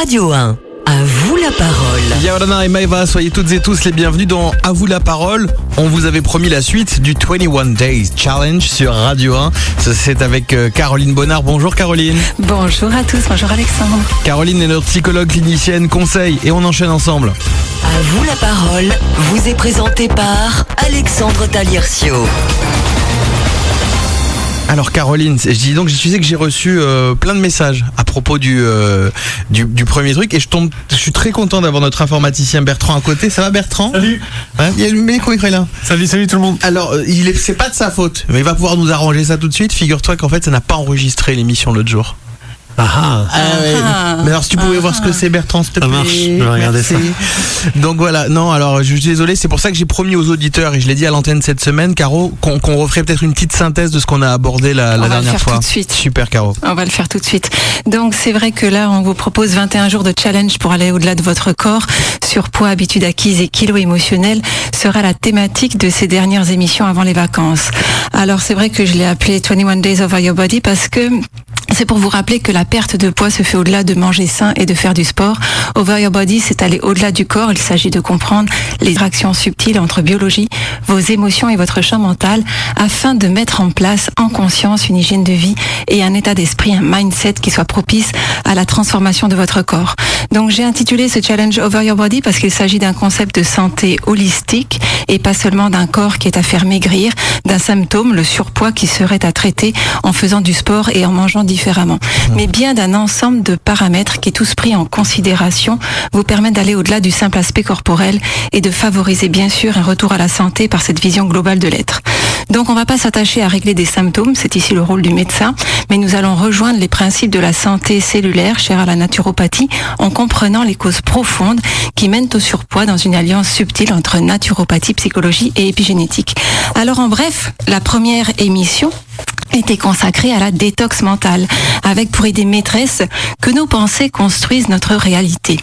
Radio 1. À vous la parole. Yaolana et Maeva, soyez toutes et tous les bienvenus dans À vous la parole. On vous avait promis la suite du 21 Days Challenge sur Radio 1. C'est avec euh, Caroline Bonnard. Bonjour Caroline. Bonjour à tous, bonjour Alexandre. Caroline est notre psychologue clinicienne conseil et on enchaîne ensemble. À vous la parole vous est présenté par Alexandre Taliercio. Alors Caroline, je dis donc je sais que j'ai reçu euh, plein de messages à propos du, euh, du, du premier truc et je tombe, je suis très content d'avoir notre informaticien Bertrand à côté. Ça va Bertrand? Salut. Hein? Il y a le micro est là? Salut, salut tout le monde. Alors euh, il est, c'est pas de sa faute, mais il va pouvoir nous arranger ça tout de suite. Figure-toi qu'en fait ça n'a pas enregistré l'émission l'autre jour. Ah, Ah ouais. Mais alors si tu pouvais voir ce que c'est Bertrand, s'il te Ça marche, je vais regarder Merci. Donc voilà, non, alors je suis désolé, c'est pour ça que j'ai promis aux auditeurs, et je l'ai dit à l'antenne cette semaine, Caro, qu'on qu'on referait peut-être une petite synthèse de ce qu'on a abordé la, la On va le dernière faire fois. tout de suite. Super Caro. On va le faire tout de suite. Donc c'est vrai que là, on vous propose 21 jours de challenge pour aller au-delà de votre corps. Surpoids, habitudes acquises et kilos émotionnels sera la thématique de ces dernières émissions avant les vacances. Alors c'est vrai que je l'ai appelé 21 Days Over Your Body parce que c'est pour vous rappeler que la perte de poids se fait au-delà de manger sain et de faire du sport. Over Your Body, c'est aller au-delà du corps. Il s'agit de comprendre les interactions subtiles entre biologie, vos émotions et votre champ mental afin de mettre en place en conscience une hygiène de vie et un état d'esprit, un mindset qui soit propice à la transformation de votre corps. Donc j'ai intitulé ce challenge Over Your Body parce qu'il s'agit d'un concept de santé holistique et pas seulement d'un corps qui est à faire maigrir, d'un symptôme, le surpoids qui serait à traiter en faisant du sport et en mangeant différemment, mais bien d'un ensemble de paramètres qui tous pris en considération vous permettent d'aller au-delà du simple aspect corporel et de favoriser bien sûr un retour à la santé par cette vision globale de l'être. Donc on va pas s'attacher à régler des symptômes, c'est ici le rôle du médecin, mais nous allons rejoindre les principes de la santé cellulaire chère à la naturopathie en comprenant les causes profondes qui mènent au surpoids dans une alliance subtile entre naturopathie, psychologie et épigénétique. Alors en bref, la première émission était consacrée à la détox mentale, avec pour idée maîtresse que nos pensées construisent notre réalité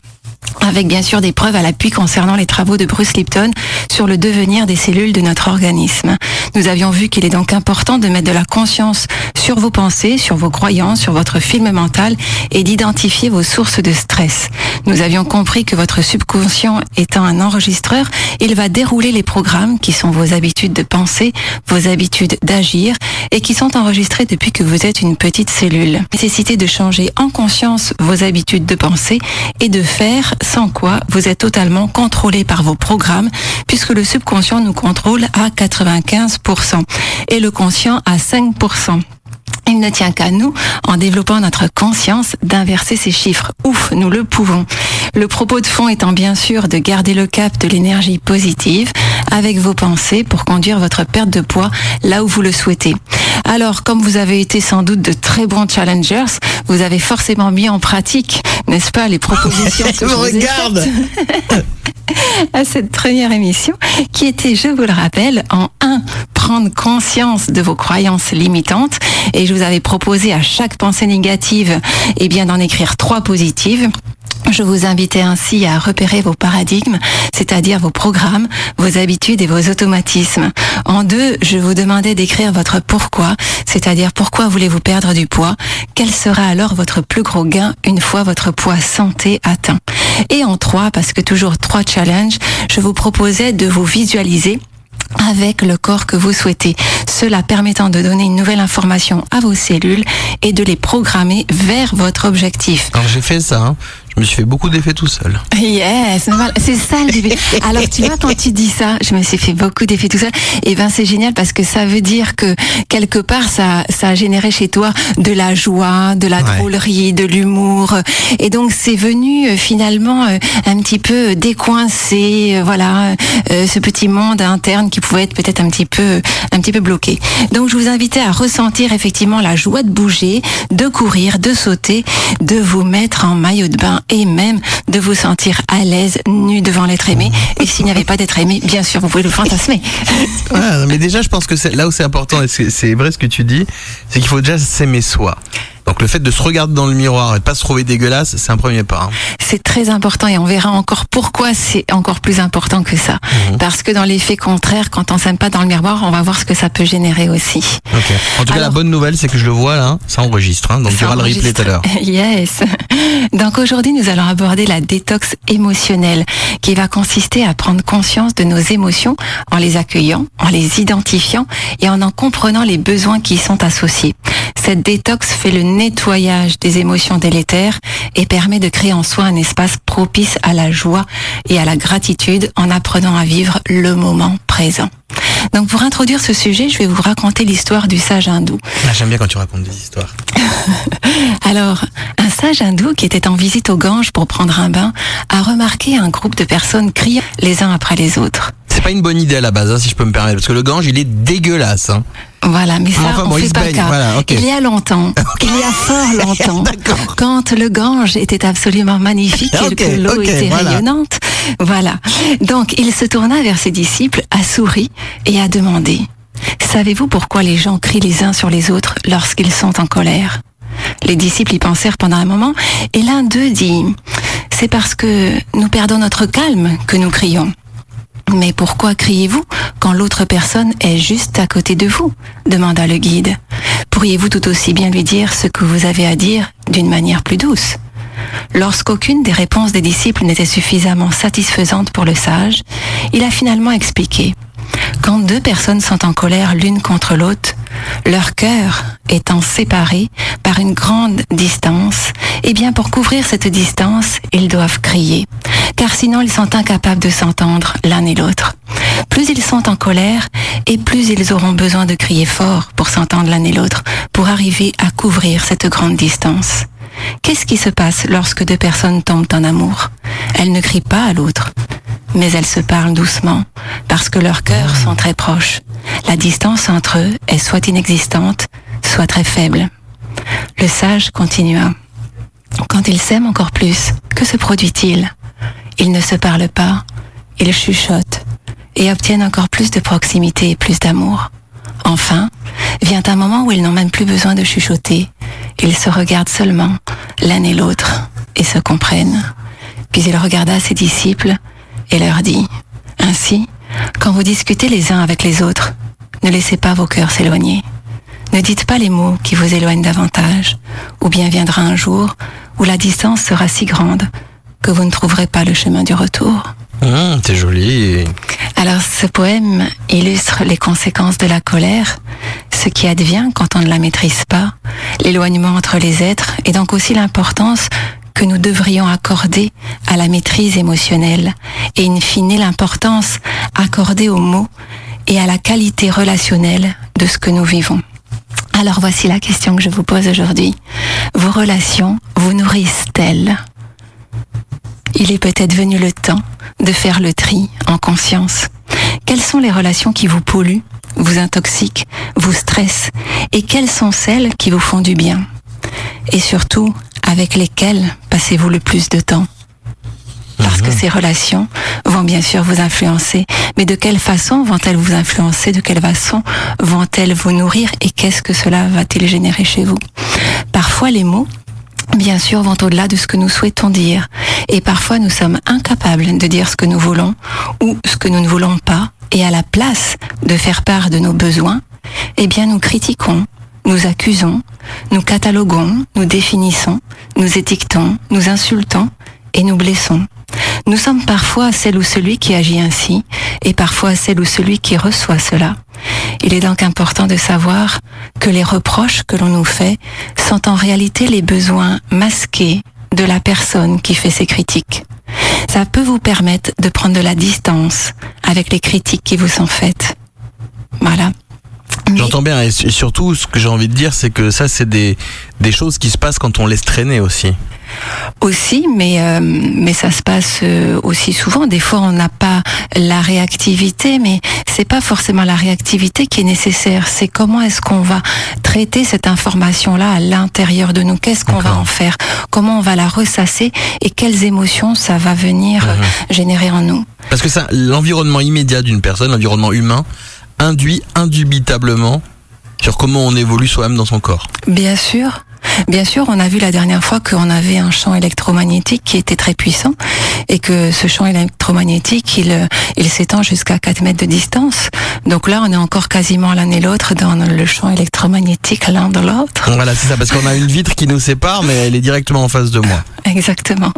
avec bien sûr des preuves à l'appui concernant les travaux de Bruce Lipton sur le devenir des cellules de notre organisme. Nous avions vu qu'il est donc important de mettre de la conscience sur vos pensées, sur vos croyances, sur votre film mental et d'identifier vos sources de stress. Nous avions compris que votre subconscient étant un enregistreur, il va dérouler les programmes qui sont vos habitudes de penser, vos habitudes d'agir et qui sont enregistrés depuis que vous êtes une petite cellule. Nécessité de changer en conscience vos habitudes de pensée et de faire sans quoi vous êtes totalement contrôlé par vos programmes puisque le subconscient nous contrôle à 95% et le conscient à 5%. Il ne tient qu'à nous, en développant notre conscience, d'inverser ces chiffres. Ouf, nous le pouvons. Le propos de fond étant bien sûr de garder le cap de l'énergie positive avec vos pensées pour conduire votre perte de poids là où vous le souhaitez. Alors, comme vous avez été sans doute de très bons challengers, vous avez forcément mis en pratique, n'est-ce pas, les propositions que je vous regarde. à cette première émission qui était, je vous le rappelle, en 1, prendre conscience de vos croyances limitantes et je vous avais proposé à chaque pensée négative eh bien d'en écrire trois positives. Je vous invitais ainsi à repérer vos paradigmes, c'est-à-dire vos programmes, vos habitudes et vos automatismes. En deux, je vous demandais d'écrire votre pourquoi, c'est-à-dire pourquoi voulez-vous perdre du poids, quel sera alors votre plus gros gain une fois votre poids santé atteint? Et en trois, parce que toujours trois challenges, je vous proposais de vous visualiser avec le corps que vous souhaitez, cela permettant de donner une nouvelle information à vos cellules et de les programmer vers votre objectif. Quand j'ai fait ça, hein, je me suis fait beaucoup d'effets tout seul. Yes, normal. c'est ça le. Alors tu vois quand tu dis ça, je me suis fait beaucoup d'effets tout seul. Et ben c'est génial parce que ça veut dire que quelque part ça ça a généré chez toi de la joie, de la Ouais. drôlerie, de l'humour. Et donc c'est venu euh, finalement euh, un petit peu décoincer, euh, voilà, ce petit monde interne qui pouvait être peut-être un petit peu un petit peu bloqué. Donc je vous invitais à ressentir effectivement la joie de bouger, de courir, de sauter, de vous mettre en maillot de bain et même de vous sentir à l'aise nu devant l'être aimé. Et s'il n'y avait pas d'être aimé, bien sûr, vous pouvez le fantasmer. Ouais, mais déjà, je pense que là où c'est important, et c'est vrai ce que tu dis, c'est qu'il faut déjà s'aimer soi. Donc le fait de se regarder dans le miroir et de pas se trouver dégueulasse, c'est un premier pas. hein. C'est très important et on verra encore pourquoi c'est encore plus important que ça. Mhm. Parce que dans l'effet contraire, quand on s'aime pas dans le miroir, on va voir ce que ça peut générer aussi. Ok. En tout cas, la bonne nouvelle, c'est que je le vois là, ça enregistre. hein. donc il y aura le replay tout à l'heure. Yes. Donc aujourd'hui, nous allons aborder la détox émotionnelle qui va consister à prendre conscience de nos émotions en les accueillant, en les identifiant et en en comprenant les besoins qui y sont associés. Cette détox fait le nettoyage des émotions délétères et permet de créer en soi un espace propice à la joie et à la gratitude en apprenant à vivre le moment présent. Donc pour introduire ce sujet, je vais vous raconter l'histoire du sage hindou. Ah, J'aime bien quand tu racontes des histoires. Alors, un sage hindou qui était en visite au Gange pour prendre un bain a remarqué un groupe de personnes criant les uns après les autres. C'est pas une bonne idée à la base, hein, si je peux me permettre, parce que le Gange, il est dégueulasse. hein. Voilà, mais ça, Enfin, on bon, il fait se pas baigne, cas. voilà. Il y a longtemps, il y a fort longtemps, quand le Gange était absolument magnifique et que l'eau était voilà. rayonnante. Voilà. Donc, il se tourna vers ses disciples, a souri et a demandé Savez-vous pourquoi les gens crient les uns sur les autres lorsqu'ils sont en colère? Les disciples y pensèrent pendant un moment et l'un d'eux dit C'est parce que nous perdons notre calme que nous crions. Mais pourquoi criez-vous quand l'autre personne est juste à côté de vous demanda le guide. Pourriez-vous tout aussi bien lui dire ce que vous avez à dire d'une manière plus douce? Lorsqu'aucune des réponses des disciples n'était suffisamment satisfaisante pour le sage, il a finalement expliqué. Quand deux personnes sont en colère l'une contre l'autre, leur cœur étant séparés par une grande distance, eh bien pour couvrir cette distance, ils doivent crier, car sinon ils sont incapables de s'entendre l'un et l'autre. Plus ils sont en colère, et plus ils auront besoin de crier fort pour s'entendre l'un et l'autre, pour arriver à couvrir cette grande distance. Qu'est-ce qui se passe lorsque deux personnes tombent en amour? Elles ne crient pas à l'autre, mais elles se parlent doucement, parce que leurs cœurs sont très proches. La distance entre eux est soit inexistante, soit très faible. Le sage continua. Quand ils s'aiment encore plus, que se produit-il? Ils ne se parlent pas, ils chuchotent et obtiennent encore plus de proximité et plus d'amour. Enfin, vient un moment où ils n'ont même plus besoin de chuchoter. Ils se regardent seulement, l'un et l'autre, et se comprennent. Puis il regarda ses disciples et leur dit, Ainsi, quand vous discutez les uns avec les autres, ne laissez pas vos cœurs s'éloigner. Ne dites pas les mots qui vous éloignent davantage, ou bien viendra un jour où la distance sera si grande que vous ne trouverez pas le chemin du retour. Hum, c'est joli. Alors ce poème illustre les conséquences de la colère, ce qui advient quand on ne la maîtrise pas, l'éloignement entre les êtres et donc aussi l'importance que nous devrions accorder à la maîtrise émotionnelle et in fine l'importance accordée aux mots et à la qualité relationnelle de ce que nous vivons. Alors voici la question que je vous pose aujourd'hui. Vos relations vous nourrissent-elles? Il est peut-être venu le temps de faire le tri en conscience. Quelles sont les relations qui vous polluent, vous intoxiquent, vous stressent et quelles sont celles qui vous font du bien? Et surtout, avec lesquelles passez-vous le plus de temps? Parce que ces relations vont bien sûr vous influencer. Mais de quelle façon vont-elles vous influencer? De quelle façon vont-elles vous nourrir? Et qu'est-ce que cela va-t-il générer chez vous? Parfois, les mots bien sûr, vont au-delà de ce que nous souhaitons dire. Et parfois, nous sommes incapables de dire ce que nous voulons ou ce que nous ne voulons pas. Et à la place de faire part de nos besoins, eh bien, nous critiquons, nous accusons, nous cataloguons, nous définissons, nous étiquetons, nous insultons et nous blessons. Nous sommes parfois celle ou celui qui agit ainsi et parfois celle ou celui qui reçoit cela. Il est donc important de savoir que les reproches que l'on nous fait sont en réalité les besoins masqués de la personne qui fait ces critiques. Ça peut vous permettre de prendre de la distance avec les critiques qui vous sont faites. Voilà. J'entends bien, et su- surtout, ce que j'ai envie de dire, c'est que ça, c'est des, des choses qui se passent quand on laisse traîner aussi. Aussi, mais euh, mais ça se passe euh, aussi souvent. Des fois, on n'a pas la réactivité, mais c'est pas forcément la réactivité qui est nécessaire. C'est comment est-ce qu'on va traiter cette information-là à l'intérieur de nous? Qu'est-ce qu'on va en faire? Comment on va la ressasser? Et quelles émotions ça va venir euh, générer en nous? Parce que ça, l'environnement immédiat d'une personne, l'environnement humain, induit indubitablement sur comment on évolue soi-même dans son corps. Bien sûr. Bien sûr, on a vu la dernière fois qu'on avait un champ électromagnétique qui était très puissant et que ce champ électromagnétique, il, il s'étend jusqu'à 4 mètres de distance. Donc là, on est encore quasiment l'un et l'autre dans le champ électromagnétique l'un de l'autre. Voilà, c'est ça, parce qu'on a une vitre qui nous sépare, mais elle est directement en face de moi. Exactement.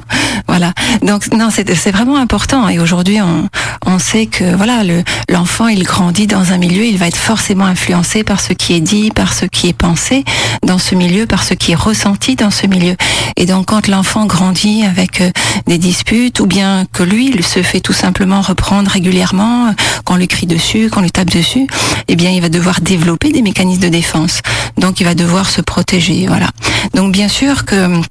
Voilà. Donc non, c'est vraiment important. Et aujourd'hui, on, on sait que voilà, le l'enfant, il grandit dans un milieu, il va être forcément influencé par ce qui est dit, par ce qui est pensé dans ce milieu, par ce qui est ressenti dans ce milieu. Et donc, quand l'enfant grandit avec euh, des disputes, ou bien que lui, il se fait tout simplement reprendre régulièrement, euh, qu'on lui crie dessus, qu'on lui tape dessus, eh bien, il va devoir développer des mécanismes de défense. Donc, il va devoir se protéger. Voilà. Donc, bien sûr que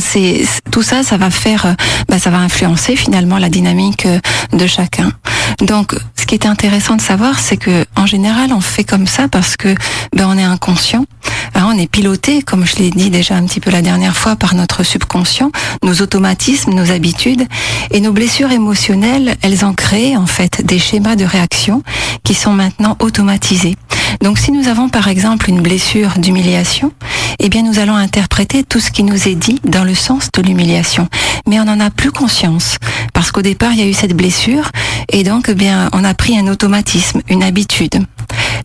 c'est tout ça, ça va faire, euh, bah, ça va influencer finalement la dynamique euh, de chacun. Donc, ce qui est intéressant de savoir, c'est que en général, on fait comme ça parce que ben, on est inconscient, hein, on est piloté, comme je l'ai dit déjà un petit peu la dernière fois, par notre subconscient, nos automatismes, nos habitudes et nos blessures émotionnelles. Elles ont créé en fait des schémas de réaction qui sont maintenant automatisés. Donc, si nous avons par exemple une blessure d'humiliation, eh bien, nous allons interpréter tout ce qui nous est dit dans le sens de l'humiliation. Mais on n'en a plus conscience. Parce qu'au départ, il y a eu cette blessure. Et donc, eh bien, on a pris un automatisme, une habitude.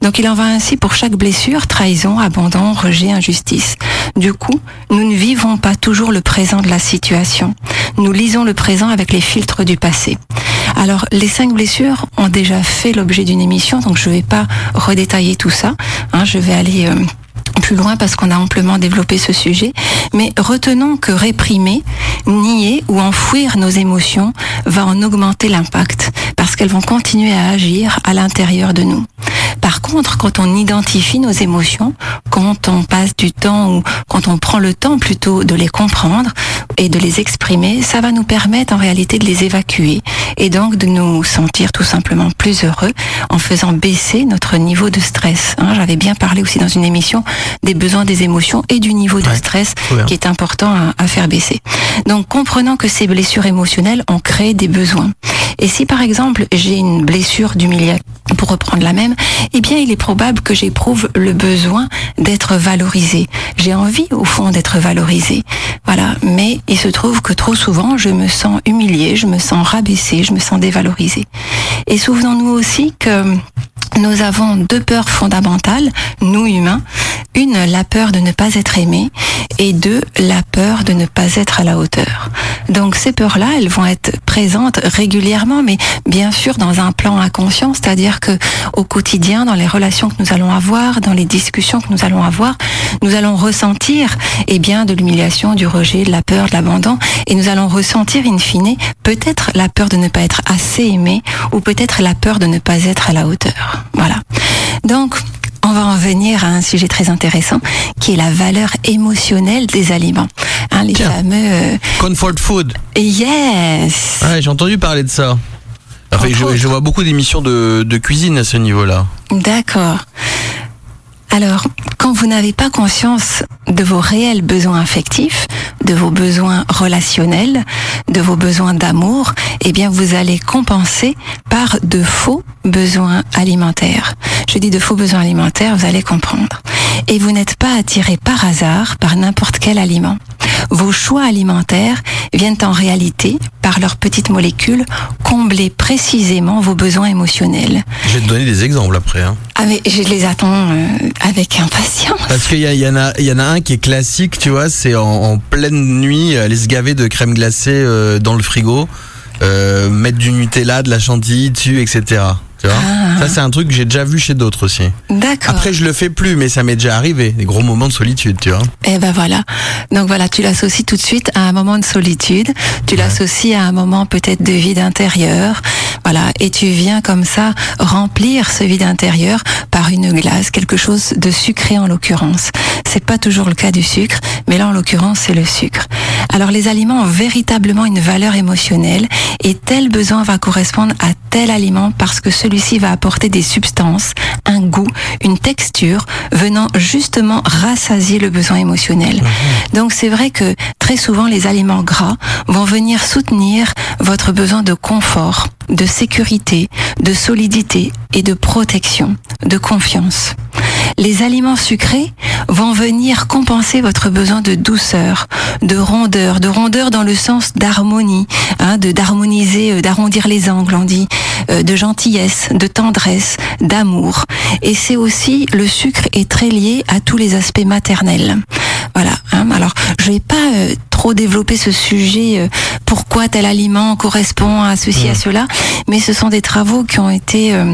Donc, il en va ainsi pour chaque blessure, trahison, abandon, rejet, injustice. Du coup, nous ne vivons pas toujours le présent de la situation. Nous lisons le présent avec les filtres du passé. Alors, les cinq blessures ont déjà fait l'objet d'une émission, donc je ne vais pas redétailler tout ça. Hein, je vais aller euh, plus loin parce qu'on a amplement développé ce sujet. Mais retenons que réprimer, nier ou enfouir nos émotions va en augmenter l'impact parce qu'elles vont continuer à agir à l'intérieur de nous. Par contre, quand on identifie nos émotions, quand on passe du temps ou quand on prend le temps plutôt de les comprendre et de les exprimer, ça va nous permettre en réalité de les évacuer et donc de nous sentir tout simplement plus heureux en faisant baisser notre niveau de stress. Hein, J'avais bien parlé aussi dans une émission des besoins des émotions et du niveau de stress qui est important à, à faire baisser. Donc comprenant que ces blessures émotionnelles ont créé des besoins. Et si par exemple j'ai une blessure d'humiliation, pour reprendre la même, eh bien il est probable que j'éprouve le besoin d'être valorisé. J'ai envie au fond d'être valorisé. Voilà. Mais il se trouve que trop souvent je me sens humiliée, je me sens rabaissée, je me sens dévalorisée. Et souvenons-nous aussi que nous avons deux peurs fondamentales, nous humains. Une, la peur de ne pas être aimé, et deux, la peur de ne pas être à la hauteur. Donc ces peurs-là, elles vont être présentes régulièrement, mais bien sûr dans un plan inconscient, c'est-à-dire que au quotidien, dans les relations que nous allons avoir, dans les discussions que nous allons avoir, nous allons ressentir, eh bien, de l'humiliation, du rejet, de la peur, de l'abandon, et nous allons ressentir, in fine, peut-être la peur de ne pas être assez aimé, ou peut-être la peur de ne pas être à la hauteur. Voilà. Donc, on va en venir à un sujet très intéressant qui est la valeur émotionnelle des aliments. Hein, les Tiens. fameux euh, Comfort food. yes. Ouais, j'ai entendu parler de ça. Enfin, Entre je, autres. je vois beaucoup d'émissions de, de cuisine à ce niveau-là. D'accord. Alors, quand vous n'avez pas conscience de vos réels besoins affectifs, de vos besoins relationnels, de vos besoins d'amour, eh bien, vous allez compenser par de faux besoins alimentaires. Je dis de faux besoins alimentaires, vous allez comprendre. Et vous n'êtes pas attiré par hasard par n'importe quel aliment. Vos choix alimentaires viennent en réalité, par leurs petites molécules, combler précisément vos besoins émotionnels. Je vais te donner des exemples après. hein. Ah mais je les attends euh, avec impatience. Parce qu'il y, en a, y en a un qui est classique, tu vois, c'est en, en pleine nuit, aller se gaver de crème glacée euh, dans le frigo, euh, mettre du Nutella, de la chantilly dessus, etc. Tu vois Ah. Ça, c'est un truc que j'ai déjà vu chez d'autres aussi. D'accord. Après, je le fais plus, mais ça m'est déjà arrivé. Des gros moments de solitude, tu vois. Eh ben voilà. Donc voilà, tu l'associes tout de suite à un moment de solitude. Tu l'associes à un moment peut-être de vide intérieur. Voilà. Et tu viens comme ça remplir ce vide intérieur par une glace, quelque chose de sucré en l'occurrence. C'est pas toujours le cas du sucre, mais là en l'occurrence c'est le sucre. Alors les aliments ont véritablement une valeur émotionnelle et tel besoin va correspondre à tel aliment parce que celui-ci va apporter des substances, un goût, une texture venant justement rassasier le besoin émotionnel. Donc c'est vrai que très souvent les aliments gras vont venir soutenir votre besoin de confort, de sécurité, de solidité et de protection, de confiance. Les aliments sucrés vont venir compenser votre besoin de douceur, de rondeur, de rondeur dans le sens d'harmonie, hein, de d'harmoniser, euh, d'arrondir les angles, on dit, euh, de gentillesse, de tendresse, d'amour. Et c'est aussi le sucre est très lié à tous les aspects maternels. Voilà. hein. Alors, je vais pas euh, trop développer ce sujet. euh, pourquoi tel aliment correspond à ceci à cela, mais ce sont des travaux qui ont été euh,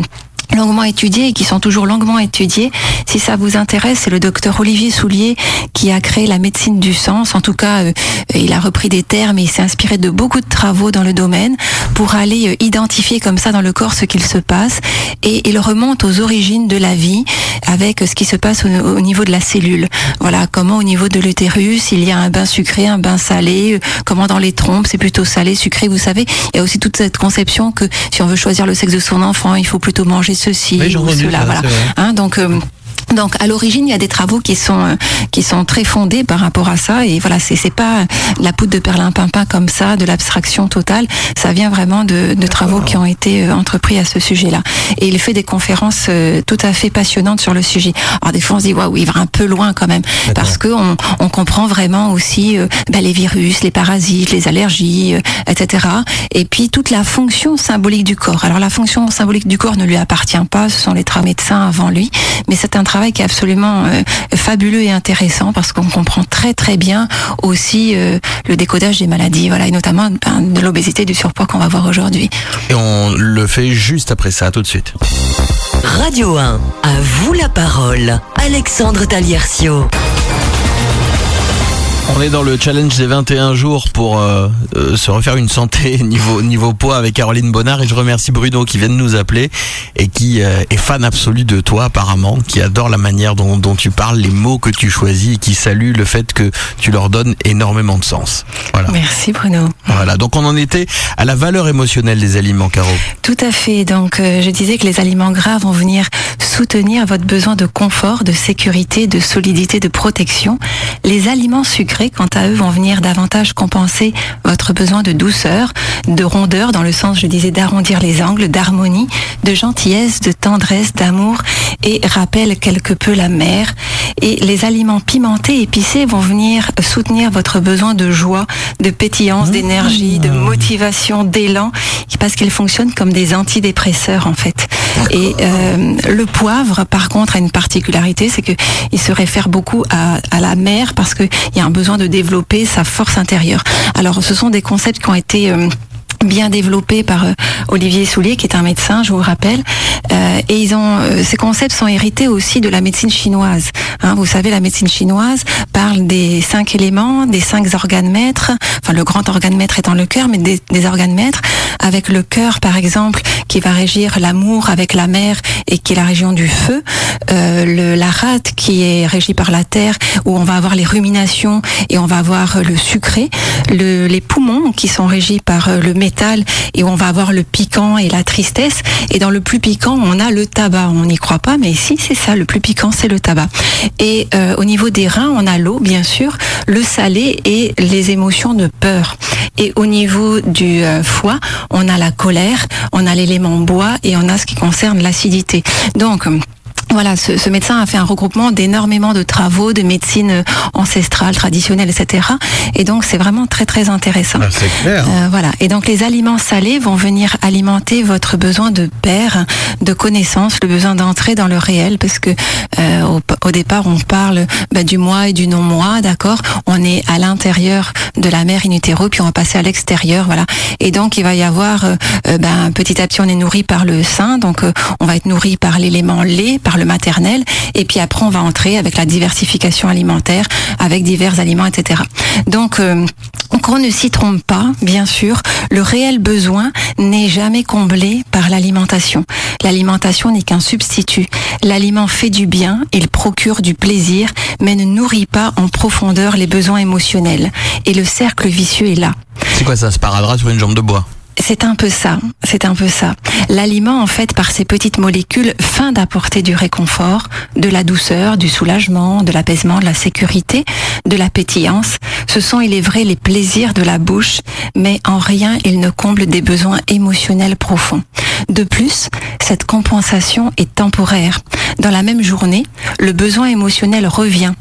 longuement étudiés et qui sont toujours longuement étudiés. Si ça vous intéresse, c'est le docteur Olivier Soulier qui a créé la médecine du sens. En tout cas, euh, il a repris des termes et il s'est inspiré de beaucoup de travaux dans le domaine pour aller euh, identifier comme ça dans le corps ce qu'il se passe. Et il remonte aux origines de la vie avec ce qui se passe au, au niveau de la cellule. Voilà, comment au niveau de l'utérus, il y a un bain sucré, un bain salé, euh, comment dans les trompes, c'est plutôt salé, sucré, vous savez. Il y a aussi toute cette conception que si on veut choisir le sexe de son enfant, il faut plutôt manger ceci Oui, ou cela. ça, voilà. Hein, donc euh, donc à l'origine, il y a des travaux qui sont euh, qui sont très fondés par rapport à ça et voilà, c'est c'est pas la poudre de perlimpinpin comme ça, de l'abstraction totale. Ça vient vraiment de, de travaux qui ont été euh, entrepris à ce sujet-là. Et il fait des conférences euh, tout à fait passionnantes sur le sujet. Alors des fois, on se dit waouh, il va un peu loin quand même parce que on, on comprend vraiment aussi euh, ben, les virus, les parasites, les allergies, euh, etc. Et puis toute la fonction symbolique du corps. Alors la fonction symbolique du corps ne lui appartient pas, ce sont les tra- médecins avant lui, mais c'est un travail qui est absolument euh, fabuleux et intéressant parce qu'on comprend très très bien aussi euh, le décodage des maladies, voilà, et notamment ben, de l'obésité, du surpoids qu'on va voir aujourd'hui. Et on le fait juste après ça, tout de suite. Radio 1, à vous la parole. Alexandre Taliercio. On est dans le challenge des 21 jours pour euh, euh, se refaire une santé niveau niveau poids avec Caroline Bonnard et je remercie Bruno qui vient de nous appeler et qui euh, est fan absolu de toi apparemment, qui adore la manière dont, dont tu parles, les mots que tu choisis et qui salue le fait que tu leur donnes énormément de sens. Voilà. Merci Bruno. Voilà. Donc on en était à la valeur émotionnelle des aliments, Caro. Tout à fait. Donc, euh, je disais que les aliments gras vont venir soutenir votre besoin de confort, de sécurité, de solidité, de protection. Les aliments sucrés, quant à eux, vont venir davantage compenser votre besoin de douceur, de rondeur, dans le sens, je disais, d'arrondir les angles, d'harmonie, de gentillesse, de tendresse, d'amour, et rappellent quelque peu la mer. Et les aliments pimentés, épicés, vont venir soutenir votre besoin de joie, de pétillance, d'énergie, de motivation, d'élan, parce qu'ils fonctionnent comme des antidépresseurs en fait. Et euh, le poivre, par contre, a une particularité, c'est que il se réfère beaucoup à, à la mer parce qu'il y a un besoin de développer sa force intérieure. Alors, ce sont des concepts qui ont été euh, bien développé par euh, Olivier Soulier, qui est un médecin, je vous rappelle. Euh, et ils ont, euh, ces concepts sont hérités aussi de la médecine chinoise. Hein, vous savez, la médecine chinoise parle des cinq éléments, des cinq organes maîtres. Enfin, le grand organe maître étant le cœur, mais des, organes maîtres avec le cœur, par exemple, qui va régir l'amour avec la mer et qui est la région du feu. Euh, le, la rate qui est régie par la terre, où on va avoir les ruminations et on va avoir le sucré. Le, les poumons qui sont régis par euh, le et on va avoir le piquant et la tristesse. Et dans le plus piquant, on a le tabac. On n'y croit pas, mais ici, c'est ça. Le plus piquant, c'est le tabac. Et euh, au niveau des reins, on a l'eau, bien sûr, le salé et les émotions de peur. Et au niveau du euh, foie, on a la colère, on a l'élément bois et on a ce qui concerne l'acidité. Donc, voilà, ce, ce, médecin a fait un regroupement d'énormément de travaux de médecine ancestrale, traditionnelle, etc. Et donc c'est vraiment très très intéressant. Ah, c'est clair. Euh, voilà. Et donc les aliments salés vont venir alimenter votre besoin de pair, de connaissance, le besoin d'entrer dans le réel, parce que euh, au, au, départ on parle bah, du moi et du non moi, d'accord? On est à l'intérieur de la mère in utero, puis on va passer à l'extérieur, voilà. Et donc il va y avoir, euh, ben, petit à petit on est nourri par le sein, donc euh, on va être nourri par l'élément lait, par le maternel, et puis après on va entrer avec la diversification alimentaire, avec divers aliments, etc. Donc euh, qu'on ne s'y trompe pas, bien sûr, le réel besoin n'est jamais comblé par l'alimentation. L'alimentation n'est qu'un substitut. L'aliment fait du bien, il procure du plaisir, mais ne nourrit pas en profondeur les besoins émotionnels. Et le cercle vicieux est là. C'est quoi ça, sparadrap sur une jambe de bois? C'est un peu ça, c'est un peu ça. L'aliment, en fait, par ses petites molécules, fin d'apporter du réconfort, de la douceur, du soulagement, de l'apaisement, de la sécurité, de la pétillance. Ce sont, il est vrai, les plaisirs de la bouche, mais en rien il ne comble des besoins émotionnels profonds. De plus, cette compensation est temporaire. Dans la même journée, le besoin émotionnel revient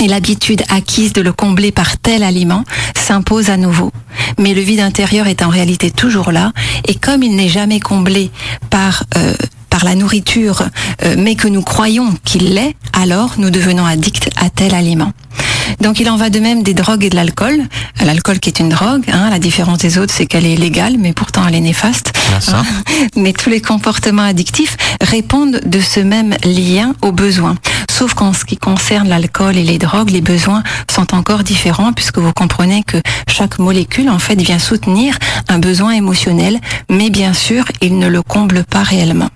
et l'habitude acquise de le combler par tel aliment s'impose à nouveau. Mais le vide intérieur est en réalité toujours là, et comme il n'est jamais comblé par euh, par la nourriture, euh, mais que nous croyons qu'il l'est, alors nous devenons addicts à tel aliment. Donc il en va de même des drogues et de l'alcool. L'alcool qui est une drogue, hein, la différence des autres c'est qu'elle est légale, mais pourtant elle est néfaste. Hein. Mais tous les comportements addictifs répondent de ce même lien aux besoins. Sauf qu'en ce qui concerne l'alcool et les drogues, les besoins sont encore différents puisque vous comprenez que chaque molécule en fait vient soutenir un besoin émotionnel, mais bien sûr il ne le comble pas réellement.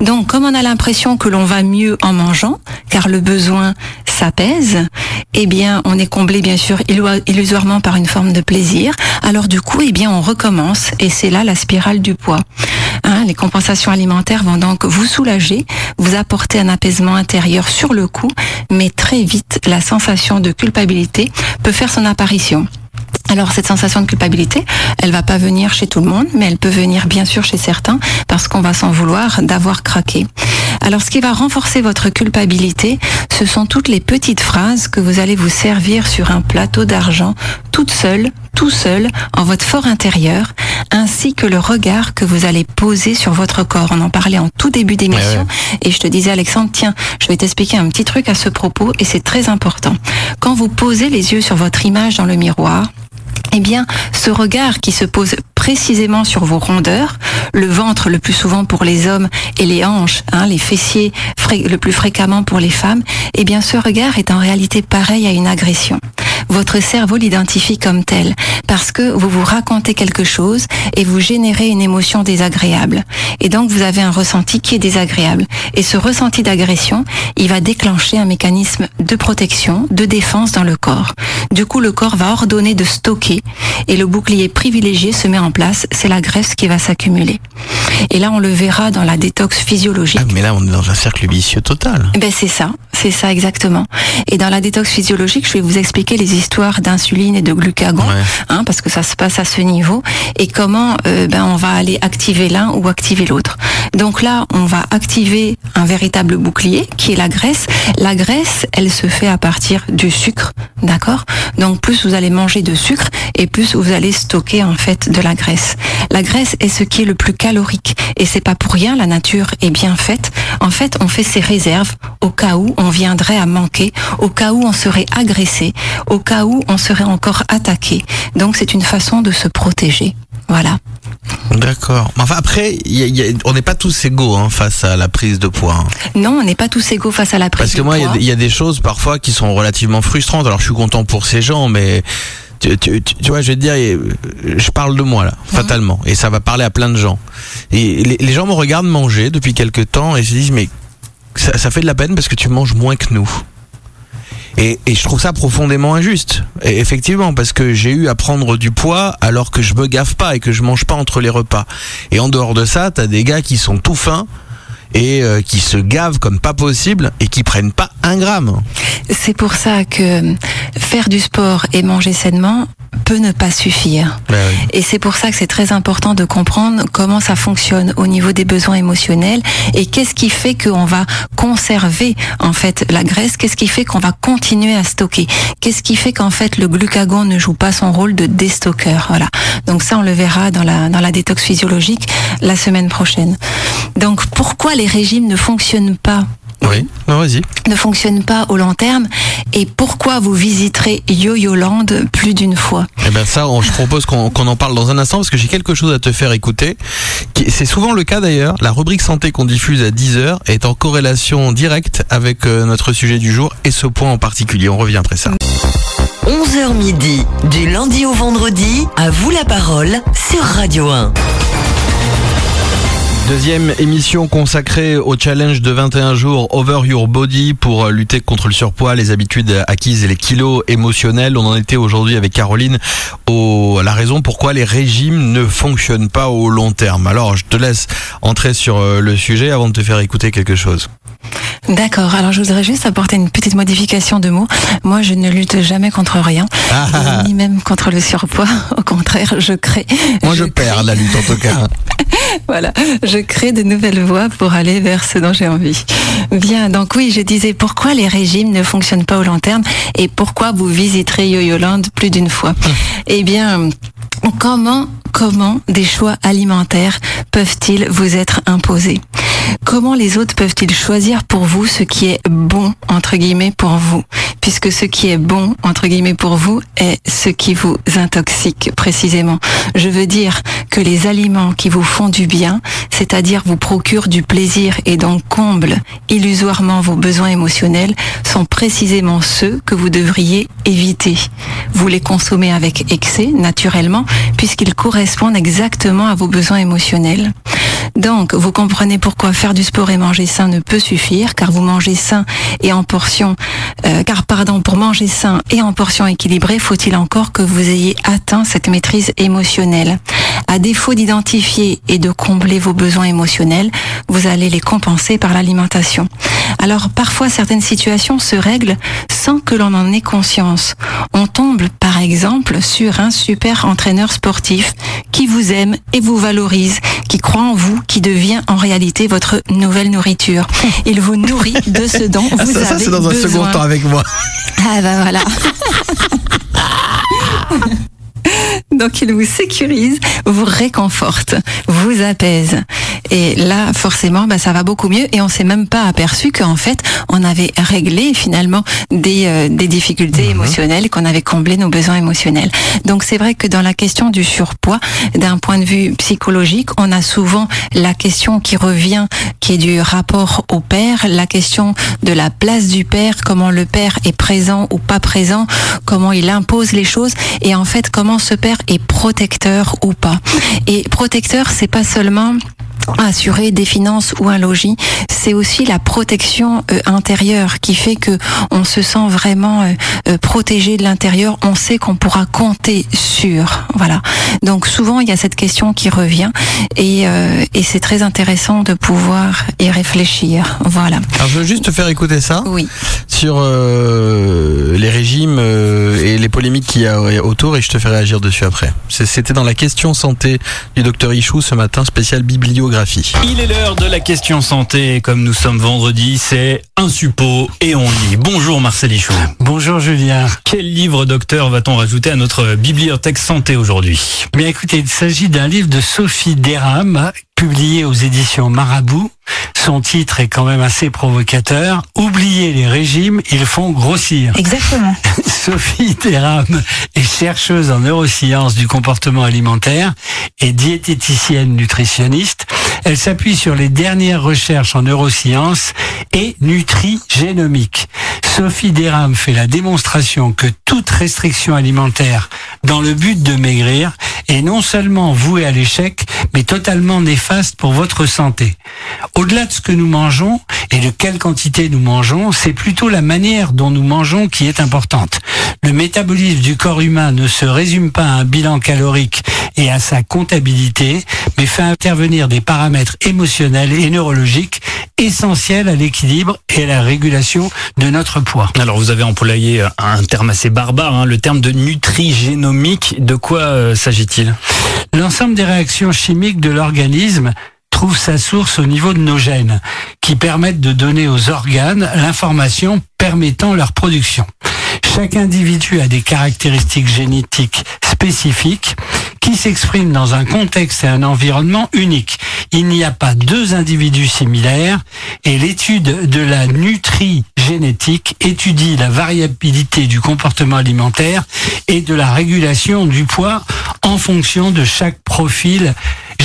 Donc, comme on a l'impression que l'on va mieux en mangeant, car le besoin s'apaise, eh bien, on est comblé bien sûr illusoirement par une forme de plaisir. Alors du coup, eh bien, on recommence, et c'est là la spirale du poids. Hein, les compensations alimentaires vont donc vous soulager, vous apporter un apaisement intérieur sur le coup, mais très vite, la sensation de culpabilité peut faire son apparition. Alors cette sensation de culpabilité, elle va pas venir chez tout le monde, mais elle peut venir bien sûr chez certains parce qu'on va s'en vouloir d'avoir craqué. Alors ce qui va renforcer votre culpabilité, ce sont toutes les petites phrases que vous allez vous servir sur un plateau d'argent, toute seule, tout seul, en votre fort intérieur, ainsi que le regard que vous allez poser sur votre corps. On en parlait en tout début d'émission et je te disais Alexandre, tiens, je vais t'expliquer un petit truc à ce propos et c'est très important. Quand vous posez les yeux sur votre image dans le miroir, eh bien, ce regard qui se pose précisément sur vos rondeurs, le ventre le plus souvent pour les hommes et les hanches, hein, les fessiers le plus fréquemment pour les femmes, eh bien, ce regard est en réalité pareil à une agression. Votre cerveau l'identifie comme tel parce que vous vous racontez quelque chose et vous générez une émotion désagréable. Et donc, vous avez un ressenti qui est désagréable. Et ce ressenti d'agression, il va déclencher un mécanisme de protection, de défense dans le corps. Du coup, le corps va ordonner de stocker et le bouclier privilégié se met en place. C'est la graisse qui va s'accumuler. Et là, on le verra dans la détox physiologique. Ah, mais là, on est dans un cercle vicieux total. Ben c'est ça, c'est ça exactement. Et dans la détox physiologique, je vais vous expliquer les histoires d'insuline et de glucagon, Ouais. hein, parce que ça se passe à ce niveau, et comment euh, ben on va aller activer l'un ou activer l'autre. Donc là, on va activer un véritable bouclier qui est la graisse. La graisse, elle se fait à partir du sucre, d'accord Donc plus vous allez manger de sucre et plus vous allez stocker en fait de la graisse. La graisse est ce qui est le plus calorique et c'est pas pour rien la nature est bien faite. En fait, on fait ses réserves au cas où on viendrait à manquer, au cas où on serait agressé, au cas où on serait encore attaqué. Donc c'est une façon de se protéger. Voilà. D'accord. Enfin, après, il y a- il y a- on n'est pas tous égaux hein, face à la prise de poids. hein. Non, on n'est pas tous égaux face à la prise Parce que de moi, il y a- y, des choses parfois qui sont relativement frustrantes. Alors, je suis content pour ces gens, mais tu, tu- tu- tu vois, je vais te dire, euh, je parle de moi là, fatalement, et ça va parler à plein de gens. Et les, les gens me regardent manger depuis quelques temps et se disent, mais ça, ça fait de la peine parce que tu manges moins que nous. Et, et je trouve ça profondément injuste. Et effectivement, parce que j'ai eu à prendre du poids alors que je me gaffe pas et que je mange pas entre les repas. Et en dehors de ça, t'as des gars qui sont tout fins et euh, qui se gavent comme pas possible et qui prennent pas un gramme. C'est pour ça que faire du sport et manger sainement peut ne pas suffire. Ben oui. Et c'est pour ça que c'est très important de comprendre comment ça fonctionne au niveau des besoins émotionnels et qu'est-ce qui fait qu'on va conserver en fait la graisse, qu'est-ce qui fait qu'on va continuer à stocker, qu'est-ce qui fait qu'en fait le glucagon ne joue pas son rôle de déstockeur. Voilà. Donc ça on le verra dans la dans la détox physiologique la semaine prochaine. Donc pourquoi les régimes ne fonctionnent pas? Oui, non, vas-y. ne fonctionnent pas au long terme et pourquoi vous visiterez Yo-Yo Land plus d'une fois? Eh ben ça, on- je propose qu'on en parle dans un instant parce que j'ai quelque chose à te faire écouter. C'est souvent le cas d'ailleurs. La rubrique santé qu'on diffuse à 10h est en corrélation directe avec euh, notre sujet du jour et ce point en particulier. On revient après ça. 11h midi, du lundi au vendredi, à vous la parole sur Radio 1. Deuxième émission consacrée au challenge de 21 jours Over Your Body pour euh, lutter contre le surpoids, les habitudes acquises et les kilos émotionnels. On en était aujourd'hui avec Caroline au, la raison pourquoi les régimes ne fonctionnent pas au long terme. Alors, je te laisse entrer sur euh, le sujet avant de te faire écouter quelque chose. D'accord, alors je voudrais juste apporter une petite modification de mots. Moi, je ne lutte jamais contre rien, Ah. ni même contre le surpoids. Au contraire, je crée. Moi, je, perds la lutte en tout cas. Voilà, je crée de nouvelles voies pour aller vers ce dont j'ai envie. Bien, donc oui, je disais pourquoi les régimes ne fonctionnent pas au long terme et pourquoi vous visiterez Yo-Yo plus d'une fois? Eh bien, comment, comment des choix alimentaires peuvent-ils vous être imposés? Comment les autres peuvent-ils choisir pour vous ce qui est bon, entre guillemets, pour vous? Puisque ce qui est bon, entre guillemets, pour vous est ce qui vous intoxique, précisément. Je veux dire que les aliments qui vous font du bien, c'est-à-dire vous procurent du plaisir et donc comblent illusoirement vos besoins émotionnels, sont précisément ceux que vous devriez éviter. Vous les consommez avec excès, naturellement, puisqu'ils correspondent exactement à vos besoins émotionnels. Donc, vous comprenez pourquoi faire du sport et manger sain ne peut suffire, car vous mangez sain et en portion, euh, car pardon, pour manger sain et en portion équilibrée, faut-il encore que vous ayez atteint cette maîtrise émotionnelle. À défaut d'identifier et de combler vos besoins émotionnels, vous allez les compenser par l'alimentation. Alors, parfois, certaines situations se règlent sans que l'on en ait conscience. On tombe, par exemple, sur un super entraîneur sportif qui vous aime et vous valorise, qui croit en vous, qui devient en réalité votre nouvelle nourriture. Il vous nourrit de ce dont vous Ah, ça, ça, avez c'est dans un besoin. second temps avec moi. Ah bah voilà. Donc il vous sécurise, vous réconforte, vous apaise. Et là, forcément, bah, ça va beaucoup mieux. Et on s'est même pas aperçu qu'en fait, on avait réglé finalement des, euh, des difficultés émotionnelles, qu'on avait comblé nos besoins émotionnels. Donc c'est vrai que dans la question du surpoids, d'un point de vue psychologique, on a souvent la question qui revient, qui est du rapport au père, la question de la place du père, comment le père est présent ou pas présent, comment il impose les choses, et en fait comment ce père est protecteur ou pas. Et protecteur, c'est pas seulement assurer des finances ou un logis, c'est aussi la protection euh, intérieure qui fait que on se sent vraiment euh, euh, protégé de l'intérieur, on sait qu'on pourra compter sur. Voilà. Donc souvent il y a cette question qui revient et, et c'est très intéressant de pouvoir y réfléchir. Voilà. Alors, je veux juste te faire écouter ça Oui. sur les régimes et les polémiques qu'il y a autour et je te fais réagir dessus après. C'était dans la question santé du docteur Ichou ce matin, spécial bibliographie. Il est l'heure de la question santé. Comme nous sommes vendredi, c'est un suppôt et on lit. Bonjour Marcel Ichou. Bonjour Julien. Quel livre, docteur, va-t-on rajouter à notre bibliothèque santé aujourd'hui? Bien écoutez, il s'agit d'un livre de Sophie Deram, publié aux éditions Marabout. Son titre est quand même assez provocateur. Oubliez les régimes, ils font grossir. Exactement. Sophie Deram est chercheuse en neurosciences du comportement alimentaire et diététicienne nutritionniste. Elle s'appuie sur les dernières recherches en neurosciences et nutri-génomique. Sophie Deram fait la démonstration que toute restriction alimentaire dans le but de maigrir est non seulement vouée à l'échec, mais totalement néfaste pour votre santé. Au-delà de ce que nous mangeons et de quelle quantité nous mangeons, c'est plutôt la manière dont nous mangeons qui est importante. Le métabolisme du corps humain ne se résume pas à un bilan calorique et à sa comptabilité, mais fait intervenir des paramètres émotionnels et neurologiques essentiels à l'équilibre et à la régulation de notre poids. Alors vous avez employé un terme assez barbare, hein, le terme de nutrigénomique. De quoi euh, s'agit-il? L'ensemble des réactions chimiques de l'organisme trouve sa source au niveau de nos gènes, qui permettent de donner aux organes l'information permettant leur production. Chaque individu a des caractéristiques génétiques spécifiques qui s'expriment dans un contexte et un environnement unique. Il n'y a pas deux individus similaires et l'étude de la nutri-génétique étudie la variabilité du comportement alimentaire et de la régulation du poids en fonction de chaque profil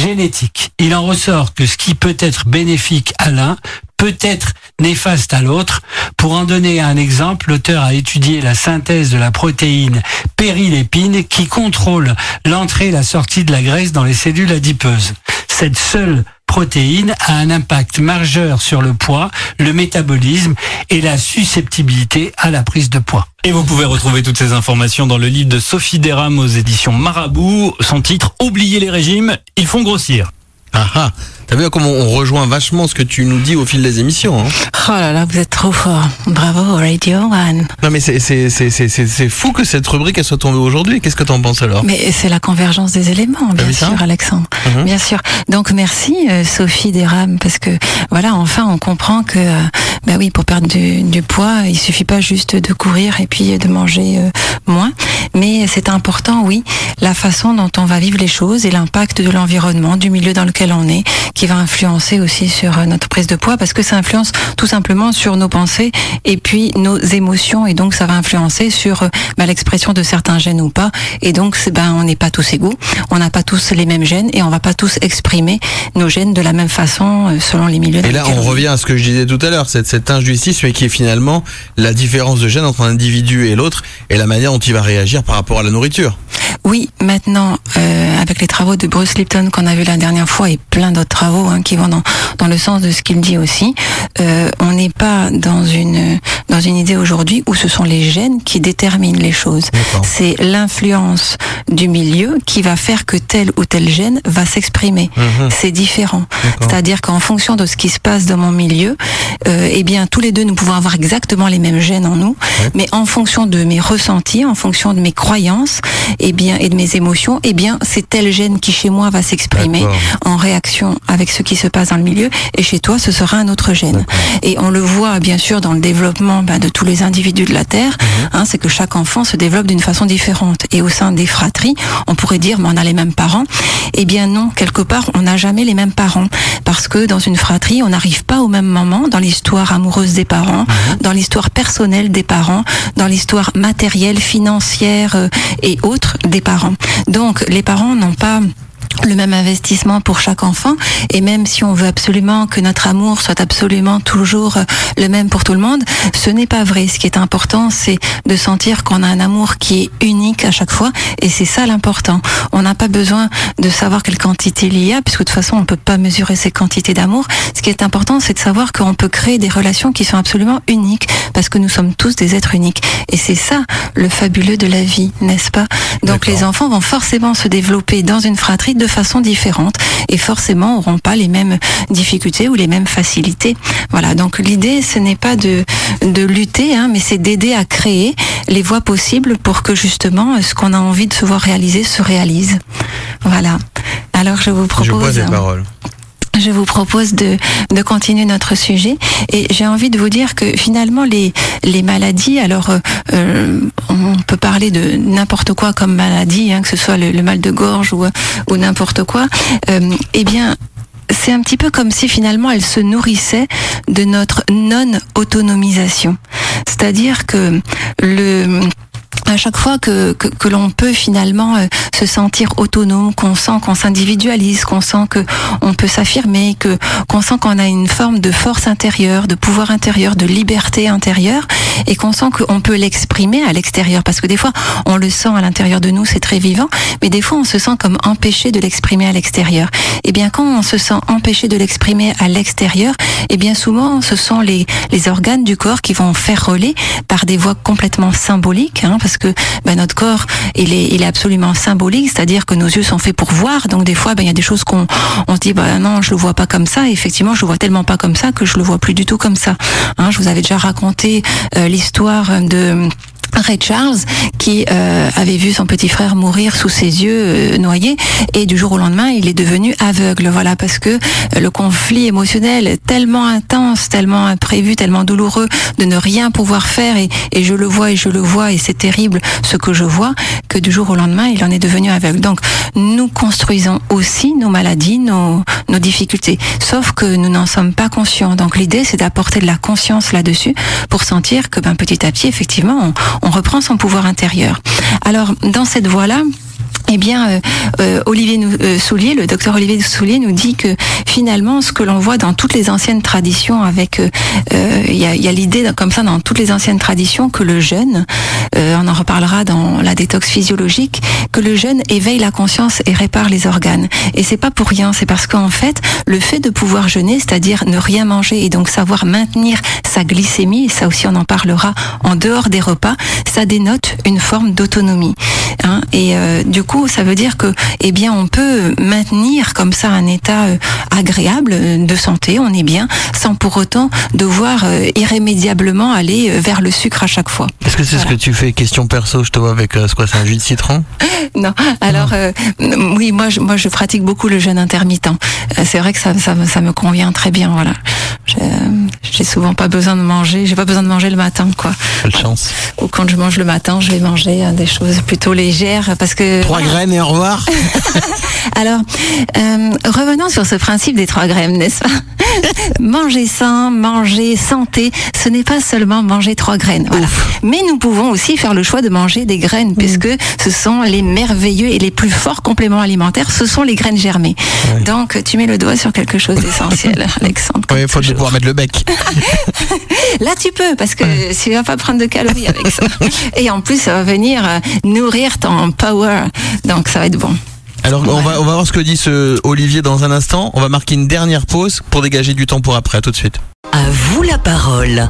génétique. Il en ressort que ce qui peut être bénéfique à l'un peut être néfaste à l'autre. Pour en donner un exemple, l'auteur a étudié la synthèse de la protéine périlépine qui contrôle l'entrée et la sortie de la graisse dans les cellules adipeuses. Cette seule protéine a un impact majeur sur le poids, le métabolisme et la susceptibilité à la prise de poids. Et vous pouvez retrouver toutes ces informations dans le livre de Sophie Deram aux éditions Marabout. Son titre, Oubliez les régimes, ils font grossir. Ah ah T'as vu comment on rejoint vachement ce que tu nous dis au fil des émissions hein Oh là là, vous êtes trop fort. Bravo, Radio One. Non mais c'est fou que cette rubrique elle soit tombée aujourd'hui. Qu'est-ce que t'en penses alors Mais c'est la convergence des éléments, bien sûr, Alexandre. Mhm. Bien sûr. Donc merci euh, Sophie Desrames, parce que voilà, enfin on comprend que, euh, bah oui, pour perdre du, du poids, il suffit pas juste de courir et puis de manger euh, moins, mais c'est important, oui, la façon dont on va vivre les choses et l'impact de l'environnement, du milieu dans lequel on est, qui va influencer aussi sur euh, notre prise de poids, parce que ça influence tout simplement sur nos pensées et puis nos émotions, et donc ça va influencer sur euh, bah, l'expression de certains gènes ou pas, et donc ben on n'est pas tous égaux, on n'a pas tous les mêmes gènes et on va pas tous exprimer nos gènes de la même façon euh, selon les milieux. Et là, on revient à ce que je disais tout à l'heure, cette, cette injustice, mais qui est finalement la différence de gène entre un individu et l'autre, et la manière dont il va réagir par rapport à la nourriture. Oui, maintenant, euh, avec les travaux de Bruce Lipton qu'on a vu la dernière fois et plein d'autres travaux hein, qui vont dans, dans le sens de ce qu'il dit aussi, euh, on n'est pas dans une dans une idée aujourd'hui où ce sont les gènes qui déterminent les choses. C'est l'influence du milieu qui va faire que tel ou tel gène va s'exprimer. Mhm. C'est différent. C'est-à-dire qu'en fonction de ce qui se passe dans mon milieu, euh, eh bien tous les deux nous pouvons avoir exactement les mêmes gènes en nous, Ouais. mais en fonction de mes ressentis, en fonction de mes croyances, eh bien et de mes émotions, eh bien c'est tel gène qui chez moi va s'exprimer en réaction avec ce qui se passe dans le milieu, et chez toi ce sera un autre gène. Et on le voit bien sûr dans le développement ben, de tous les individus de la Terre, Mhm. hein, c'est que chaque enfant se développe d'une façon différente. Et au sein des fratries, on pourrait dire, mais on a les mêmes parents. Eh bien non, quelque part, on n'a jamais les mêmes parents. Parce que dans une fratrie, on n'arrive pas au même moment dans l'histoire amoureuse des parents, dans l'histoire personnelle des parents, dans l'histoire matérielle, financière euh, et autres des parents. Donc les parents n'ont pas le même investissement pour chaque enfant et même si on veut absolument que notre amour soit absolument toujours euh, le même pour tout le monde, ce n'est pas vrai. Ce qui est important, c'est de sentir qu'on a un amour qui est unique à chaque fois et c'est ça l'important. On n'a pas besoin de savoir quelle quantité il y a puisque de toute façon on peut pas mesurer ces quantités d'amour. Ce qui est important, c'est de savoir qu'on peut créer des relations qui sont absolument uniques parce que nous sommes tous des êtres uniques et c'est ça le fabuleux de la vie, n'est-ce pas? Donc les enfants vont forcément se développer dans une fratrie de façon différente et forcément auront pas les mêmes difficultés ou les mêmes facilités. Voilà, donc l'idée ce n'est pas de, de lutter, hein, mais c'est d'aider à créer les voies possibles pour que justement ce qu'on a envie de se voir réaliser se réalise. Voilà. Alors je vous Je bois propose... des paroles. Je vous propose de, de continuer notre sujet et j'ai envie de vous dire que finalement les, les maladies, alors euh, euh, on peut parler de n'importe quoi comme maladie, hein, que ce soit le, le mal de gorge ou, ou n'importe quoi, euh, eh bien c'est un petit peu comme si finalement elle se nourrissait de notre non-autonomisation. C'est-à-dire que le à chaque fois que, que, que l'on peut finalement euh, se sentir autonome, qu'on sent qu'on s'individualise, qu'on sent que on peut s'affirmer, que qu'on sent qu'on a une forme de force intérieure, de pouvoir intérieur, de liberté intérieure, et qu'on sent qu'on peut l'exprimer à l'extérieur, parce que des fois on le sent à l'intérieur de nous, c'est très vivant, mais des fois on se sent comme empêché de l'exprimer à l'extérieur. Et bien quand on se sent empêché de l'exprimer à l'extérieur, et bien souvent ce sont les les organes du corps qui vont faire relais par des voies complètement symboliques, hein, que ben, notre corps il est, absolument symbolique, c'est-à-dire que nos yeux sont faits pour voir, donc des fois ben, il y a des choses qu'on on se dit bah non je le vois pas comme ça, effectivement je le vois tellement pas comme ça que je le vois plus du tout comme ça. Hein, je vous avais déjà raconté euh, l'histoire de Ray Charles qui euh, avait vu son petit frère mourir sous ses yeux euh, noyé et du jour au lendemain il est devenu aveugle. Voilà parce que euh, le conflit émotionnel tellement intense tellement imprévu tellement douloureux de ne rien pouvoir faire et, et je le vois et je le vois et c'est terrible ce que je vois que du jour au lendemain il en est devenu aveugle. Donc nous construisons aussi nos maladies nos, nos difficultés. Sauf que nous n'en sommes pas conscients. Donc l'idée c'est d'apporter de la conscience là-dessus pour sentir que ben, petit à petit effectivement on, on reprend son pouvoir intérieur. Alors, dans cette voie-là, eh bien, euh, euh, Olivier euh, Soulier, le docteur Olivier Soulier nous dit que finalement, ce que l'on voit dans toutes les anciennes traditions, avec, il y a, l'idée comme ça dans toutes les anciennes traditions que le jeûne, on en reparlera dans la détox physiologique, que le jeûne éveille la conscience et répare les organes. Et c'est pas pour rien, c'est parce qu'en fait, le fait de pouvoir jeûner, c'est-à-dire ne rien manger et donc savoir maintenir sa glycémie, ça aussi on en parlera en dehors des repas, ça dénote une forme d'autonomie. Hein, et du coup, ça veut dire que, eh bien, on peut maintenir comme ça un état euh, agréable euh, de santé, on est bien, sans pour autant devoir euh, irrémédiablement aller vers le sucre à chaque fois. Est-ce que c'est ce Voilà. que tu fais Question perso, je te vois avec euh, quoi, c'est un jus de citron? Non, alors euh, oui, moi, je, moi, je pratique beaucoup le jeûne intermittent. C'est vrai que ça, ça, me- ça me convient très bien, voilà. J'ai souvent pas besoin de manger, j'ai pas besoin de manger le matin, quoi. Quelle chance. Ou quand je mange le matin, je vais manger des choses plutôt légères, parce que Trois. Graines et au revoir. Alors, euh, revenons sur ce principe des trois graines, n'est-ce pas Manger sain, manger santé, ce n'est pas seulement manger trois graines. Voilà. Mais nous pouvons aussi faire le choix de manger des graines, puisque ce sont les merveilleux et les plus forts compléments alimentaires, ce sont les graines germées. Ouais. Donc, tu mets le doigt sur quelque chose d'essentiel, Alexandre. Oui, il faut toujours. pouvoir mettre le bec. Là, tu peux, parce que tu vas pas prendre de calories avec ça. Et en plus, ça va venir euh, nourrir ton power. Donc, ça va être bon. Alors on va on va voir ce que dit ce Olivier dans un instant. On va marquer une dernière pause pour dégager du temps pour après. À tout de suite. À vous la parole.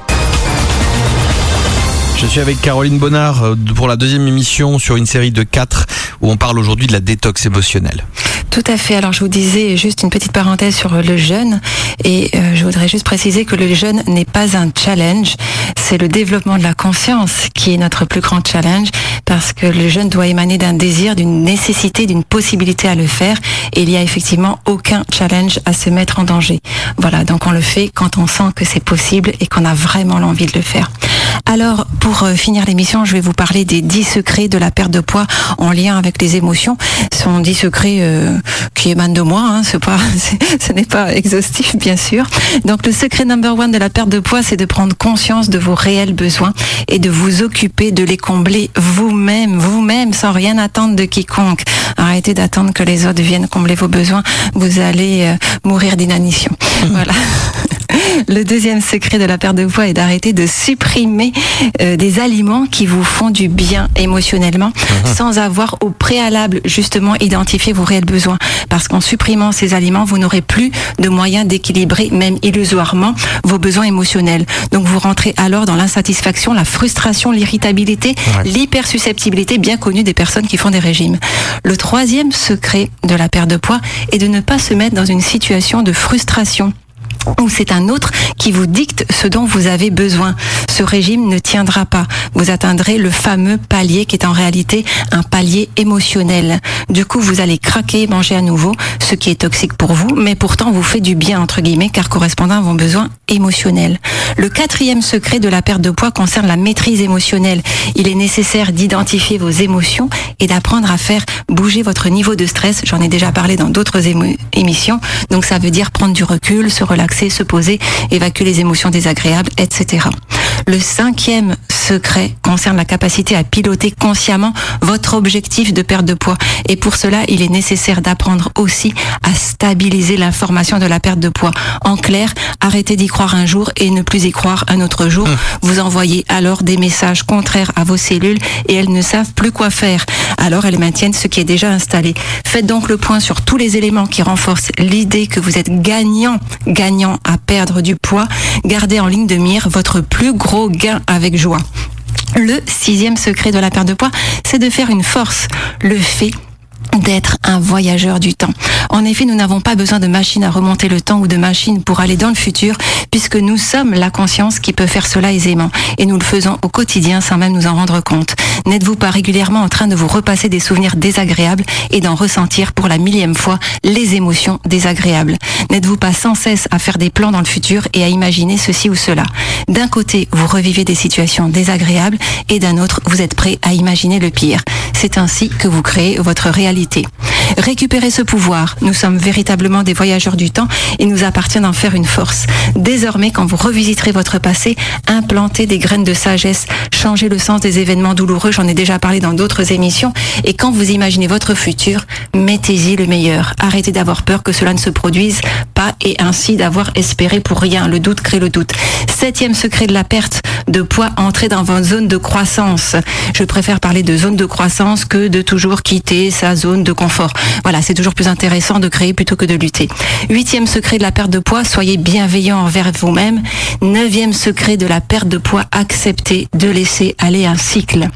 Je suis avec Caroline Bonnard euh, pour la deuxième émission sur une série de quatre où on parle aujourd'hui de la détox émotionnelle. Tout à fait. Alors je vous disais juste une petite parenthèse sur le jeûne et euh, je voudrais juste préciser que le jeûne n'est pas un challenge, c'est le développement de la conscience qui est notre plus grand challenge parce que le jeûne doit émaner d'un désir, d'une nécessité, d'une possibilité à le faire et il y a effectivement aucun challenge à se mettre en danger. Voilà, donc on le fait quand on sent que c'est possible et qu'on a vraiment l'envie de le faire. Alors, pour euh, finir l'émission, je vais vous parler des 10 secrets de la perte de poids en lien avec les émotions. Ce sont 10 secrets euh, qui émanent de moi, hein, c'est pas, c'est- ce n'est pas exhaustif, bien sûr. Donc, le secret number one de la perte de poids, c'est de prendre conscience de vos réels besoins et de vous occuper de les combler vous-même, vous-même, sans rien attendre de quiconque. Arrêtez d'attendre que les autres viennent combler vos besoins. Vous allez euh, mourir d'inanition. Voilà. Le deuxième secret de la perte de poids est d'arrêter de supprimer euh, des aliments qui vous font du bien émotionnellement sans avoir au préalable justement identifié vos réels besoins. Parce qu'en supprimant ces aliments, vous n'aurez plus de moyens d'équilibrer, même illusoirement, vos besoins émotionnels. Donc vous rentrez alors dans l'insatisfaction, la frustration, l'irritabilité, Ouais. l'hypersusceptibilité bien connue des personnes qui font des régimes. Le troisième secret de la perte de poids est de ne pas se mettre dans une situation de frustration ou c'est un autre qui vous dicte ce dont vous avez besoin. Ce régime ne tiendra pas. Vous atteindrez le fameux palier qui est en réalité un palier émotionnel. Du coup, vous allez craquer, manger à nouveau, ce qui est toxique pour vous, mais pourtant vous fait du bien, entre guillemets, car correspondant à vos besoins émotionnels. Le quatrième secret de la perte de poids concerne la maîtrise émotionnelle. Il est nécessaire d'identifier vos émotions et d'apprendre à faire bouger votre niveau de stress. J'en ai déjà parlé dans d'autres émissions. Donc ça veut dire prendre du recul, se relaxer, se poser, évacuer les émotions désagréables, etc. Le cinquième secret concerne la capacité à piloter consciemment votre objectif de perte de poids. Et pour cela, il est nécessaire d'apprendre aussi à stabiliser l'information de la perte de poids. En clair, arrêtez d'y croire un jour et ne plus y croire un autre jour. Vous envoyez alors des messages contraires à vos cellules et elles ne savent plus quoi faire. Alors elles maintiennent ce qui est déjà installé. Faites donc le point sur tous les éléments qui renforcent l'idée que vous êtes gagnant, gagnant à perdre du poids. Gardez en ligne de mire votre plus gros gain avec joie. Le sixième secret de la perte de poids, c'est de faire une force. Le fait d'être un voyageur du temps. En effet, nous n'avons pas besoin de machines à remonter le temps ou de machines pour aller dans le futur, puisque nous sommes la conscience qui peut faire cela aisément. Et nous le faisons au quotidien sans même nous en rendre compte. N'êtes-vous pas régulièrement en train de vous repasser des souvenirs désagréables et d'en ressentir pour la millième fois les émotions désagréables? N'êtes-vous pas sans cesse à faire des plans dans le futur et à imaginer ceci ou cela? D'un côté, vous revivez des situations désagréables et d'un autre, vous êtes prêt à imaginer le pire. C'est ainsi que vous créez votre réalité mobilité. Récupérez ce pouvoir. Nous sommes véritablement des voyageurs du temps et nous appartient d'en faire une force. Désormais, quand vous revisiterez votre passé, implantez des graines de sagesse, changez le sens des événements douloureux, j'en ai déjà parlé dans d'autres émissions, et quand vous imaginez votre futur, mettez-y le meilleur. Arrêtez d'avoir peur que cela ne se produise pas et ainsi d'avoir espéré pour rien. Le doute crée le doute. Septième secret de la perte de poids, entrer dans votre zone de croissance. Je préfère parler de zone de croissance que de toujours quitter sa zone de confort. Voilà, c'est toujours plus intéressant de créer plutôt que de lutter. Huitième secret de la perte de poids, soyez bienveillant envers vous-même. Neuvième secret de la perte de poids, acceptez de laisser aller un cycle.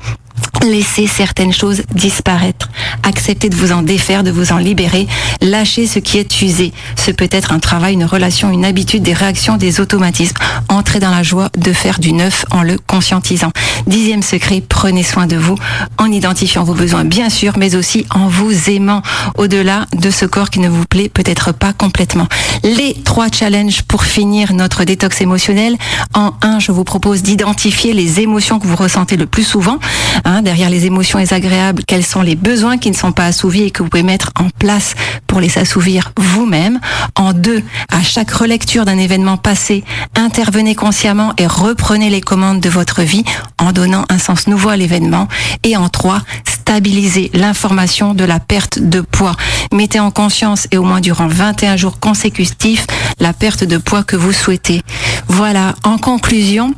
Laissez certaines choses disparaître. Acceptez de vous en défaire, de vous en libérer. Lâchez ce qui est usé. Ce peut être un travail, une relation, une habitude, des réactions, des automatismes. Entrez dans la joie de faire du neuf en le conscientisant. Dixième secret, prenez soin de vous en identifiant vos besoins, bien sûr, mais aussi en vous aimant au-delà de ce corps qui ne vous plaît peut-être pas complètement. Les trois challenges pour finir notre détox émotionnel. En un, je vous propose d'identifier les émotions que vous ressentez le plus souvent. Hein, derrière les émotions désagréables, quels sont les besoins qui ne sont pas assouvis et que vous pouvez mettre en place pour les assouvir vous-même. En deux, à chaque relecture d'un événement passé, intervenez consciemment et reprenez les commandes de votre vie en donnant un sens nouveau à l'événement. Et en trois, stabilisez l'information de la perte de poids. Mettez en conscience et au moins durant 21 jours consécutifs la perte de poids que vous souhaitez. Voilà, en conclusion,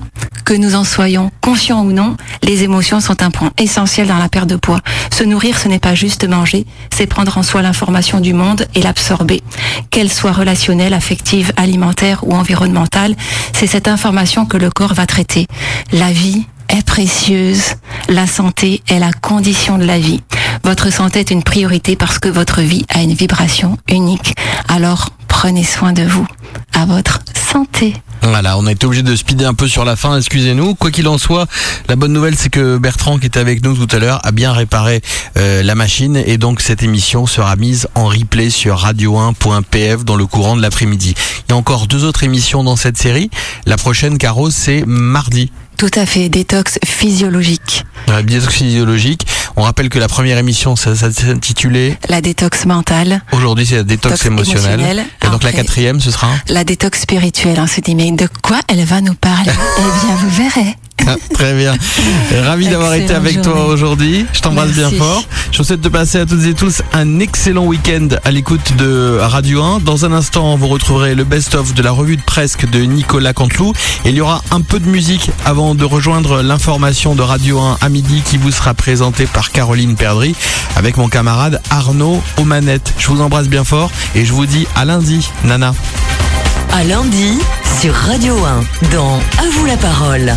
que nous en soyons conscients ou non, les émotions sont un point essentiel dans la perte de poids. Se nourrir, ce n'est pas juste manger, c'est prendre en soi l'information du monde et l'absorber. Qu'elle soit relationnelle, affective, alimentaire ou environnementale, c'est cette information que le corps va traiter. La vie est précieuse. La santé est la condition de la vie. Votre santé est une priorité parce que votre vie a une vibration unique. Alors, prenez soin de vous. À votre santé. Voilà, on a été obligé de speeder un peu sur la fin, excusez-nous. Quoi qu'il en soit, la bonne nouvelle c'est que Bertrand qui était avec nous tout à l'heure a bien réparé euh, la machine et donc cette émission sera mise en replay sur radio1.pf dans le courant de l'après-midi. Il y a encore deux autres émissions dans cette série. La prochaine, Caro, c'est mardi. Tout à fait, détox physiologique. La détox physiologique. On rappelle que la première émission, ça, ça s'intitulait La détox mentale. Aujourd'hui, c'est la détox, Détox émotionnelle. émotionnelle. Et donc la quatrième, ce sera La détox spirituelle. On se dit, mais de quoi elle va nous parler? Eh bien, vous verrez. Ah, Très bien. Ravi d'avoir été avec toi aujourd'hui. Je t'embrasse bien fort. Je vous souhaite de passer à toutes et tous un excellent week-end à l'écoute de Radio 1. Dans un instant, vous retrouverez le best-of de la revue de presque de Nicolas Canteloup. Et il y aura un peu de musique de rejoindre l'information de Radio 1 à midi qui vous sera présentée par Caroline Perdry avec mon camarade Arnaud aux manettes. Je vous embrasse bien fort et je vous dis à lundi, Nana. À lundi sur Radio 1 dans À vous la parole.